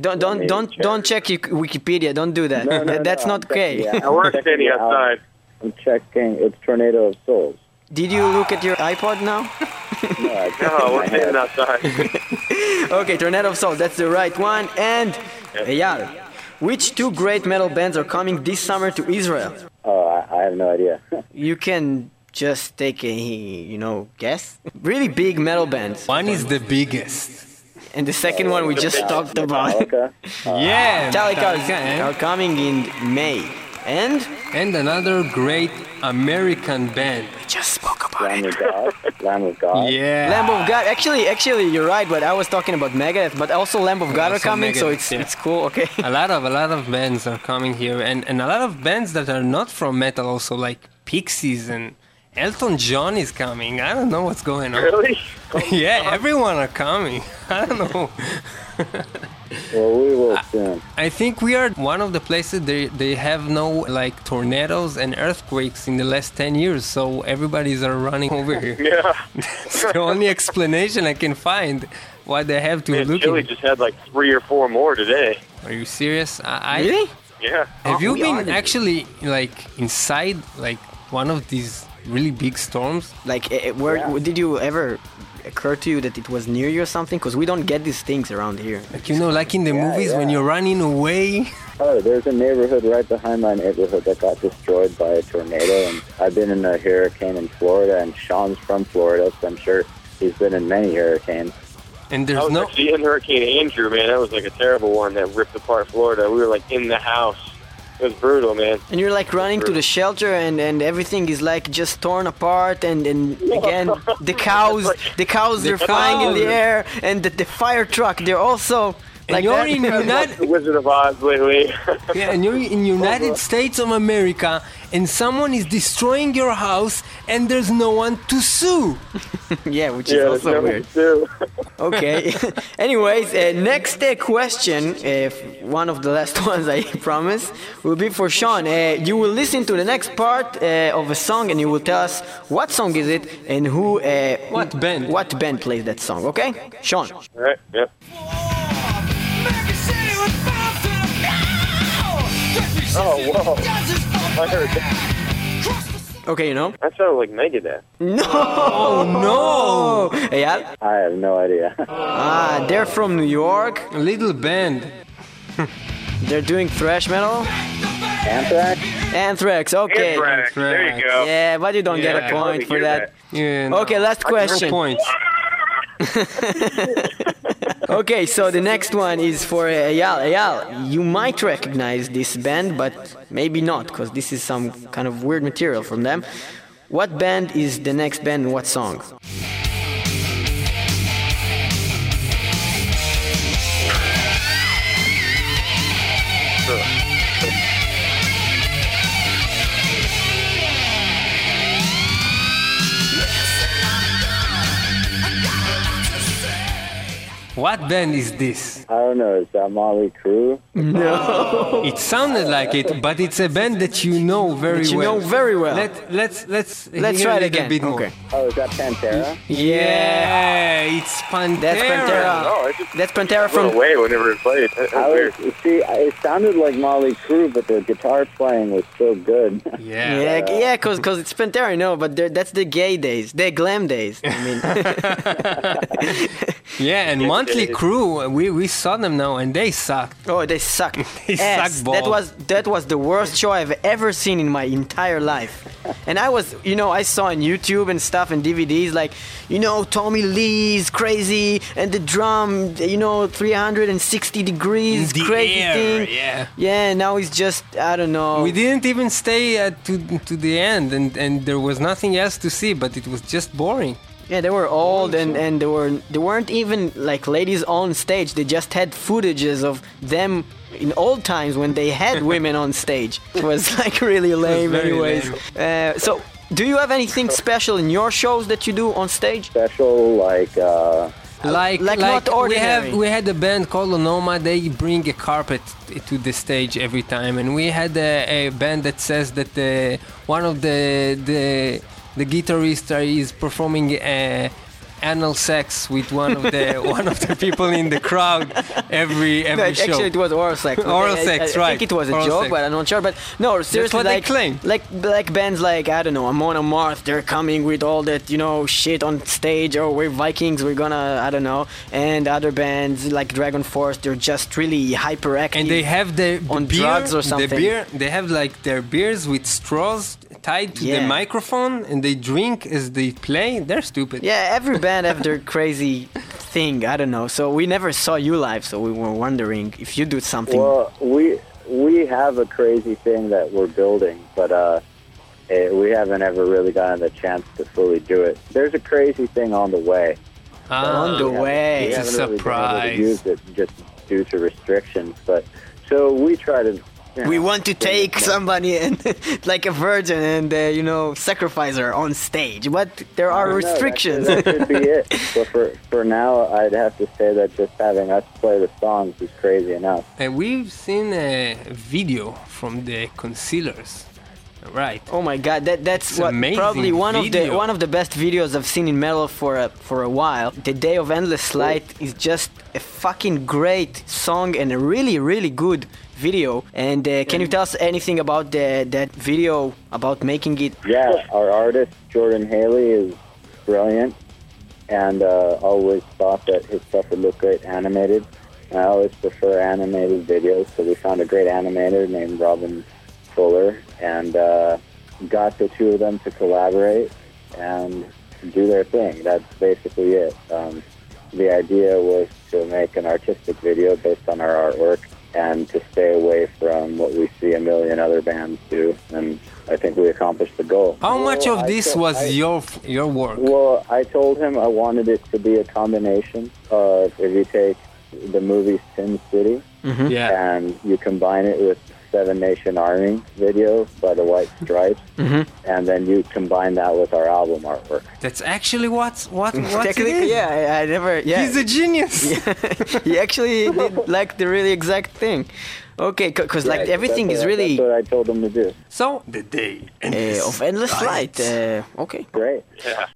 Don't don't don't don't check Wikipedia. Don't do that. No, no, That's no, not I'm checking okay. I work checking standing it out. outside. I'm checking. It's Tornado of Souls. Did you look at your iPod now? No, I checked No, in we're my standing outside. Okay, Tornado of Souls. That's the right one. And Eyal, which two great metal bands are coming this summer to Israel? I, I have no idea. You can just take a you know guess. Really big metal bands. One is the biggest. And the second one we just talked about. Metallica. Yeah, Metallica eh? are coming in May. And And another great American band. We just spoke about Lamb of God. Lamb of God. Yeah. Lamb of God. Actually, actually, you're right. But I was talking about Megadeth. But also Lamb of God are Also coming, so it's yeah. it's cool. Okay. A lot of a lot of bands are coming here, and, and a lot of bands that are not from metal also, like Pixies and Elton John is coming. I don't know what's going on. Really? yeah, everyone are coming. I don't know. Well, we will soon. I think we are one of the places they they have no like tornadoes and earthquakes in the last ten years, so everybody's are running over here. Yeah. It's the only explanation I can find why they have to Man, look. Chile in- just had like three or four more today. Are you serious? I, I Really? Yeah. Have Oh, you been actually like inside like one of these really big storms. Like, eh, eh, where Yeah. did you ever occur to you that it was near you or something? Because we don't get these things around here. Like you know, like in the Yeah, movies when you're running away. Oh, there's a neighborhood right behind my neighborhood that got destroyed by a tornado, and I've been in a hurricane in Florida, and Sean's from Florida, so I'm sure he's been in many hurricanes. And there's I there's was no actually in Hurricane Andrew, man. That was like a terrible one that ripped apart Florida. We were like in the house. It was brutal, man. And you're like running to the shelter, and, and everything is like just torn apart. And, and again, the cows, the cows, they're flying in the air, and the, the fire truck, they're also and like you're that. in The United Wizard of Oz lately. yeah, and you're in United States of America and someone is destroying your house and there's no one to sue. yeah, which is yeah, also no weird. too. Okay. Anyways, uh, next uh, question, uh, one of the last ones I promise, will be for Sean. Uh, you will listen to the next part uh, of a song, and you will tell us what song is it and who. Uh, What band? What band plays that song? Okay, Sean. All right, yep. Oh, whoa. I heard that. Okay, you know. That sounded like Megadeth. No. Oh no! Eyal? I have no idea. Ah, they're from New York. A little band. They're doing thrash metal. Anthrax? Anthrax. Okay. Anthrax. There you go. Yeah, but you don't get a point for Hear that. Yeah, no. Okay, last question. points. Okay, so the next one is for Ayal. Eyal, you might recognize this band, but maybe not, because this is some kind of weird material from them. What band is the next band and what song? What band is this? I don't know. Is that Mötley Crüe? No. it sounded like it, but it's a band that you know very That you well. know very well. Let, let's let's Let's try it little again. bit more. Okay. Oh, is that Pantera? Yeah, it's Pantera. That's Pantera. Oh, it just That's Pantera from. away whenever it played. That- That's I was, see, it sounded like Mötley Crüe, but the guitar playing was so good. Yeah. Yeah, yeah, cause, cause it's Pantera, no, but that's the gay days, the glam days. I mean, Yeah, and Crüe, we, we saw them now and they sucked. oh, they sucked. They ass. suck That was that was the worst show I've ever seen in my entire life. And I was, you know, I saw on YouTube and stuff and DVDs like, you know, Tommy Lee's crazy and the drum, you know, 360 degrees, The crazy air, thing. yeah. Yeah, now it's just I don't know. We didn't even stay uh, to to the end, and, and there was nothing else to see, but it was just boring. Yeah, they were old and, and they were they weren't even like ladies on stage. They just had footages of them in old times when they had women on stage. It was like really lame, very anyways. Uh, so, do you have anything special in your shows that you do on stage? Special, like, uh, Like, like not we have we had a band called Onoma. They bring a carpet to the stage every time, and we had a, a band that says that the one of the the the guitarist is performing uh, anal sex with one of the one of the people in the crowd every No, every actually, show. it was oral sex. Oral I- I- sex, I, right. I think it was a Oral joke, sex. but I'm not sure. But no, seriously, like, claim. like like bands like I don't know, Amon Amarth, they're coming with all that you know shit on stage, or we're Vikings, we're gonna I don't know, and other bands like DragonForce, they're just really hyperactive. and they have the, the on beer, drugs or something. The beer, they have like their beers with straws tied to Yeah. the microphone, and they drink as they play. They're stupid. Yeah, every band have their crazy thing. I don't know. So we never saw you live, so we were wondering if you do something. well, we we have a crazy thing that we're building, but uh, eh, we haven't ever really gotten the chance to fully do it. There's a crazy thing on the way. Ah, on the We haven't- way. we It's a haven't really been able surprise. to use it just due to restrictions, but so we try to. You We want to take it- somebody and like a virgin and uh, you know sacrifice her on stage, but there are No, that could- restrictions. That, could be it. But for for now, I'd have to say that just having us play the songs is crazy enough. Uh, we've seen a video from the concealers. Right. Oh my god, that that's what, amazing probably one of the one of the best videos I've seen in metal for a, for a while. The Day of Endless Light is just a fucking great song and a really really good video. And uh, can you tell us anything about the that video about making it? Yeah, our artist Jordan Haley is brilliant, and uh, always thought that his stuff would look great animated. And I always prefer animated videos, so we found a great animator named Robin Fuller, and uh, got the two of them to collaborate and do their thing. That's basically it. Um, the idea was to make an artistic video based on our artwork and to stay away from what we see a million other bands do. And I think we accomplished the goal. How much of I this told- was I- your your work? Well, I told him I wanted it to be a combination of if you take the movie Sin City mm-hmm. Yeah. and you combine it with Seven Nation Army video by the White Stripes, and then you combine that with our album artwork. That's actually what's what what it Technically, yeah, I, I never. Yeah, He's a genius. he actually did like the really exact thing. Okay, because like Right, everything that's is really That's what I told him to do. So The day uh, of endless light. Uh, okay. Great. Yeah.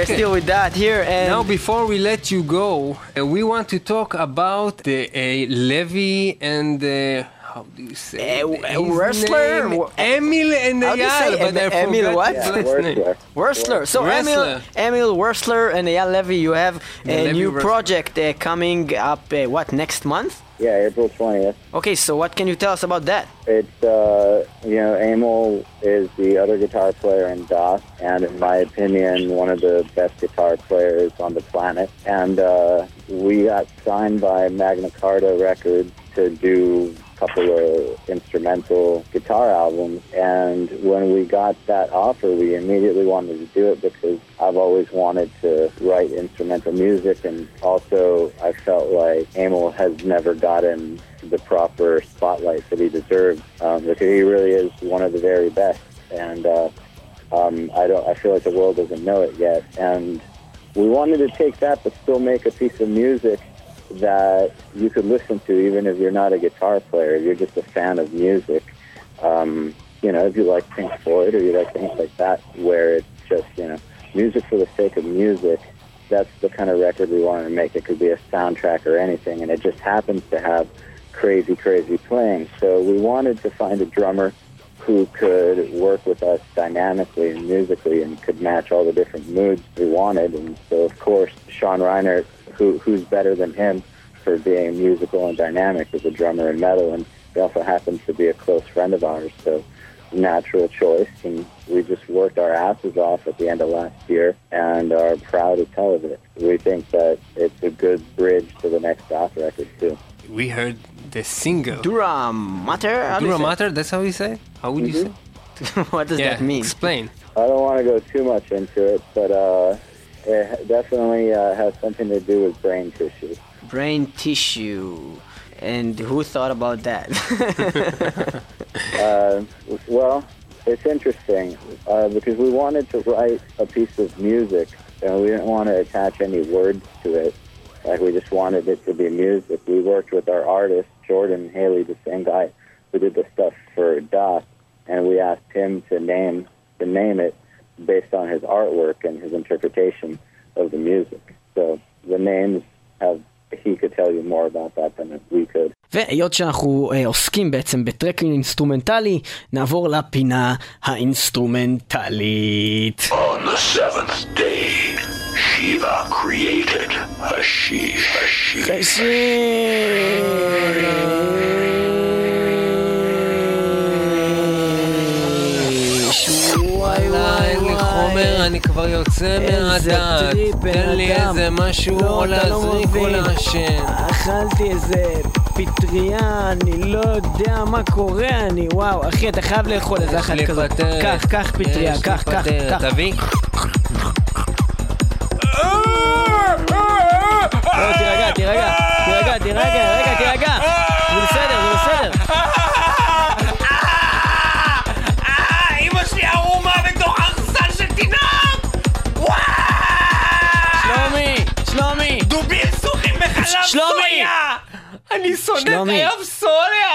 We're Okay. still with that here and Now, before we let you go, uh, we want to talk about the uh, Levi and uh, how do you say? Uh, w- uh, wrestler? name? Emil and How do you say but Em- I Emil what? his Yeah, last Werstler. So Emil, Werstler. Emil Werstler and Eyal Levi, you have a Levi new Werstler. project uh, coming up. Uh, what next month? Yeah, April 20th. Okay, so what can you tell us about that? It's, uh, you know, Emil is the other guitar player in Daath, and in my opinion, one of the best guitar players on the planet. And uh, we got signed by Magna Carta Records to do couple of instrumental guitar albums. And when we got that offer, we immediately wanted to do it because I've always wanted to write instrumental music, and also I felt like Emil has never gotten the proper spotlight that he deserves um, because he really is one of the very best. And uh, um, I don't. I feel like the world doesn't know it yet. And we wanted to take that, but still make a piece of music that you could listen to, even if you're not a guitar player. If you're just a fan of music. Um, you know, if you like Pink Floyd or you like things like that, where it's just you know music for the sake of music. That's the kind of record we wanted to make. It could be a soundtrack or anything, and it just happens to have crazy, crazy playing. So we wanted to find a drummer who could work with us dynamically and musically and could match all the different moods we wanted. And so, of course, Sean Reinert, who, who's better than him for being musical and dynamic as a drummer in metal, and he also happens to be a close friend of ours. So, natural choice. And we just worked our asses off at the end of last year and are proud as hell of it. We think that it's a good bridge to the next Daath record, too. We heard the single. Dura Mater? How do Dura? Mater, that's how you say? How would you say? what does yeah, that mean? explain. I don't want to go too much into it, but uh, it definitely uh, has something to do with brain tissue. Brain tissue. And who thought about that? Uh, well, it's interesting uh, because we wanted to write a piece of music and we didn't want to attach any words to it. Like we just wanted it to be music. We worked with our artist Jordan Haley, the same guy who did the stuff for Daath, and we asked him to name to name it based on his artwork and his interpretation of the music. So the names have he could tell you more about that than we could. והיות שאנחנו אה, עוסקים בעצם בטרקינג אינסטרומנטלי, נעבור לפינה האינסטרומנטלית. On the seventh day, Shiva created Hashish. Hashish. אני כבר יוצא מהדעת. תן לי. איזה משהו לא, או לא להזריק או. לעשן. אכלתי איזה פטריה, אני לא יודע מה קורה, אני וואו, אחי, אתה חייב לאכול איזה אחת כזאת. קח, קח פטריה, קח, קח. קח. תביא. לא, תירגע, תירגע, תירגע, תירגע, שלומי.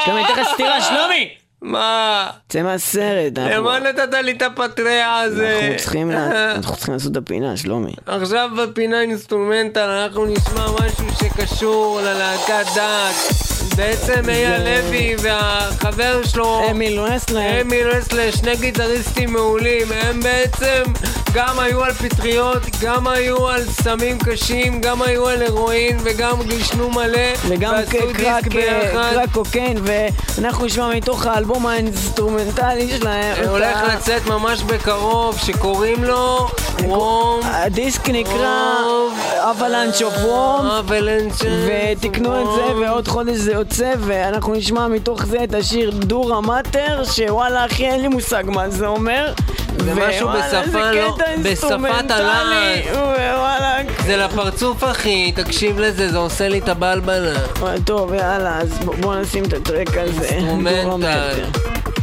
שלומי, אני אתן לך סטירה, שלומי! מה? צא מהסרט, למה נתת לי את הפטריה הזה? אנחנו צריכים לה- אנחנו צריכים לעשות את הפינה, שלומי. עכשיו בפינה אינסטרומנטל אנחנו נשמע משהו שקשור ללהקת דעת. בעצם אייל לוי והחבר שלו אמיל רסלר. אמיל רסלר, שני גיטריסטים מעולים, הם בעצם גם היו על פטריות, גם היו על סמים קשים, גם היו על הרואין וגם גישנו מלא וגם קרק. קרק קוקיין, ואנחנו נשמע מתוך האלבום האינסטרומנטלי שלהם. את הולך לצאת ממש בקרוב, שקוראים לו וורם הדיסק נקרא רוב. אבלנץ' אוף וורם. אבלנצ'ה. ותקנו את זה, ועוד חודש זה יוצא, ואנחנו נשמע מתוך זה את השיר דורה מאטר, שוואלה אחי אין לי מושג מה זה אומר. זה משהו בשפה לא- בשפת. ווואלה, זה לפרצוף אחי, תקשיב לזה, זה עושה לי את הבלבלה. טוב יאללה, אז בוא נשים את הטרק הזה. אינסטרומנטל. Thank you.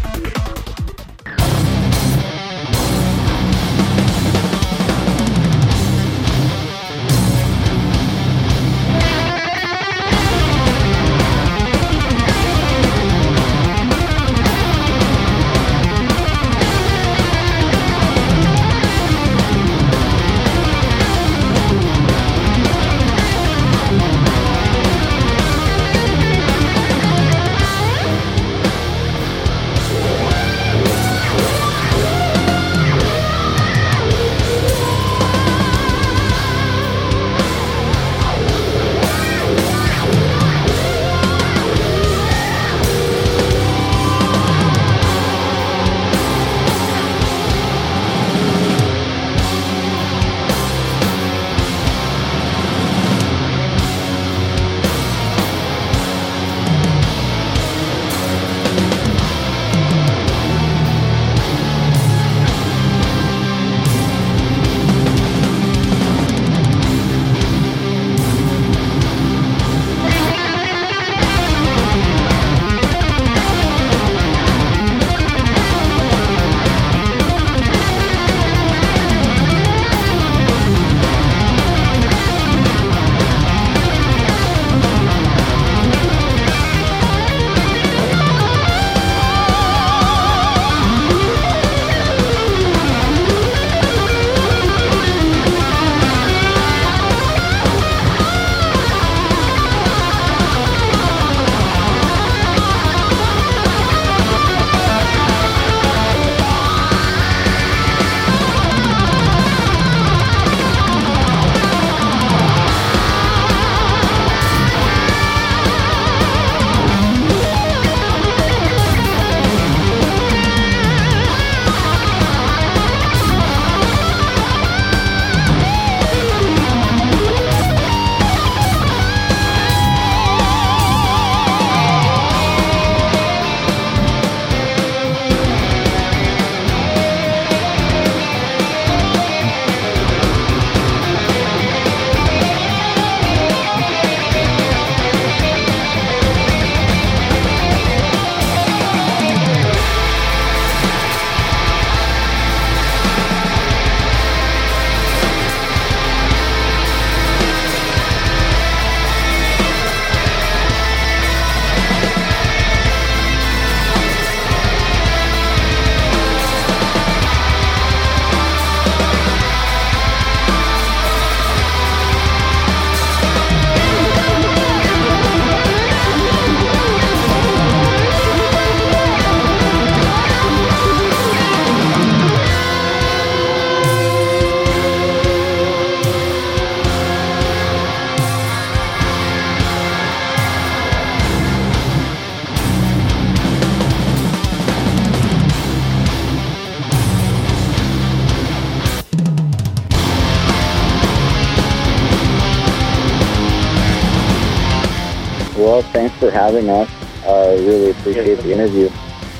Having us. Uh, really appreciate the interview.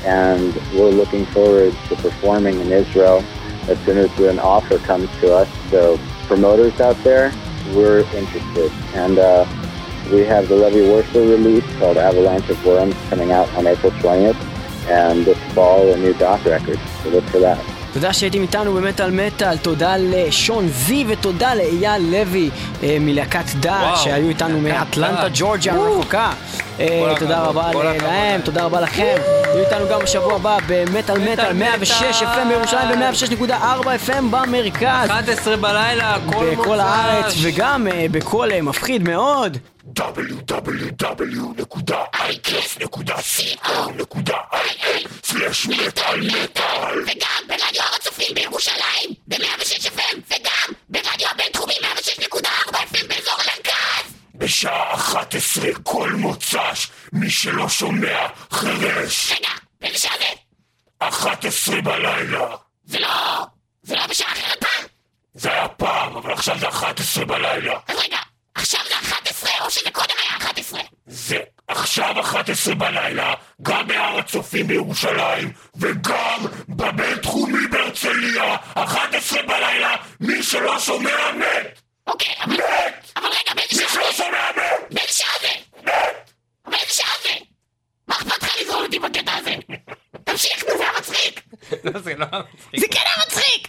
And we're looking forward to performing in Israel as soon as an offer comes to us. So, promoters out there, we're interested. And uh, we have the Levi Werstler release called Avalanche of Worms coming out on April 20th. And this fall, a new Daath record. So look for that. תודה שהייתם איתנו במטאל מטאל, תודה לשון זי ותודה לאייל לוי אה, מלהקת דעת שהיו איתנו מאטלנטה. ג'ורג'יה הרחוקה. אה, תודה רבה להם. תודה רבה לכם. תהיו איתנו גם בשבוע הבא במטאל מטאל 106 FM בירושלים ו-106.4 FM במרכז. 11 בלילה, כל מוצ"ש. בכל הארץ וגם אה, בקול מפחיד מאוד. www.iclef.co.il/מטאל וגם ברדיו הר הצופים בירושלים ב-106 FM וגם ברדיו הבינתחומי 106.4 FM באזור המרכז בשעה 11 כל מוצ"ש מי שלא שומע חירש רגע, באיזה שעה זה? 11 בלילה זה לא... זה לא בשעה אחרת פעם? זה היה פעם, אבל עכשיו זה 11 בלילה אז רגע, עכשיו זה 11 או שזה קודם היה 11? זה עכשיו 11 בלילה, גם בהר הצופים בירושלים וגם בבינתחומי בהרצליה 11 בלילה, מי שלא שומע מת! אוקיי, אבל... מת! אבל רגע, באיזה שעה זה? מי שלא שומע מת! באיזה שעה זה? מת! באיזה שעה זה? מה אכפת לך לגרום אותי בקטע הזה? תמשיך, נו, זה היה מצחיק! לא, זה לא מצחיק. זה כן היה מצחיק!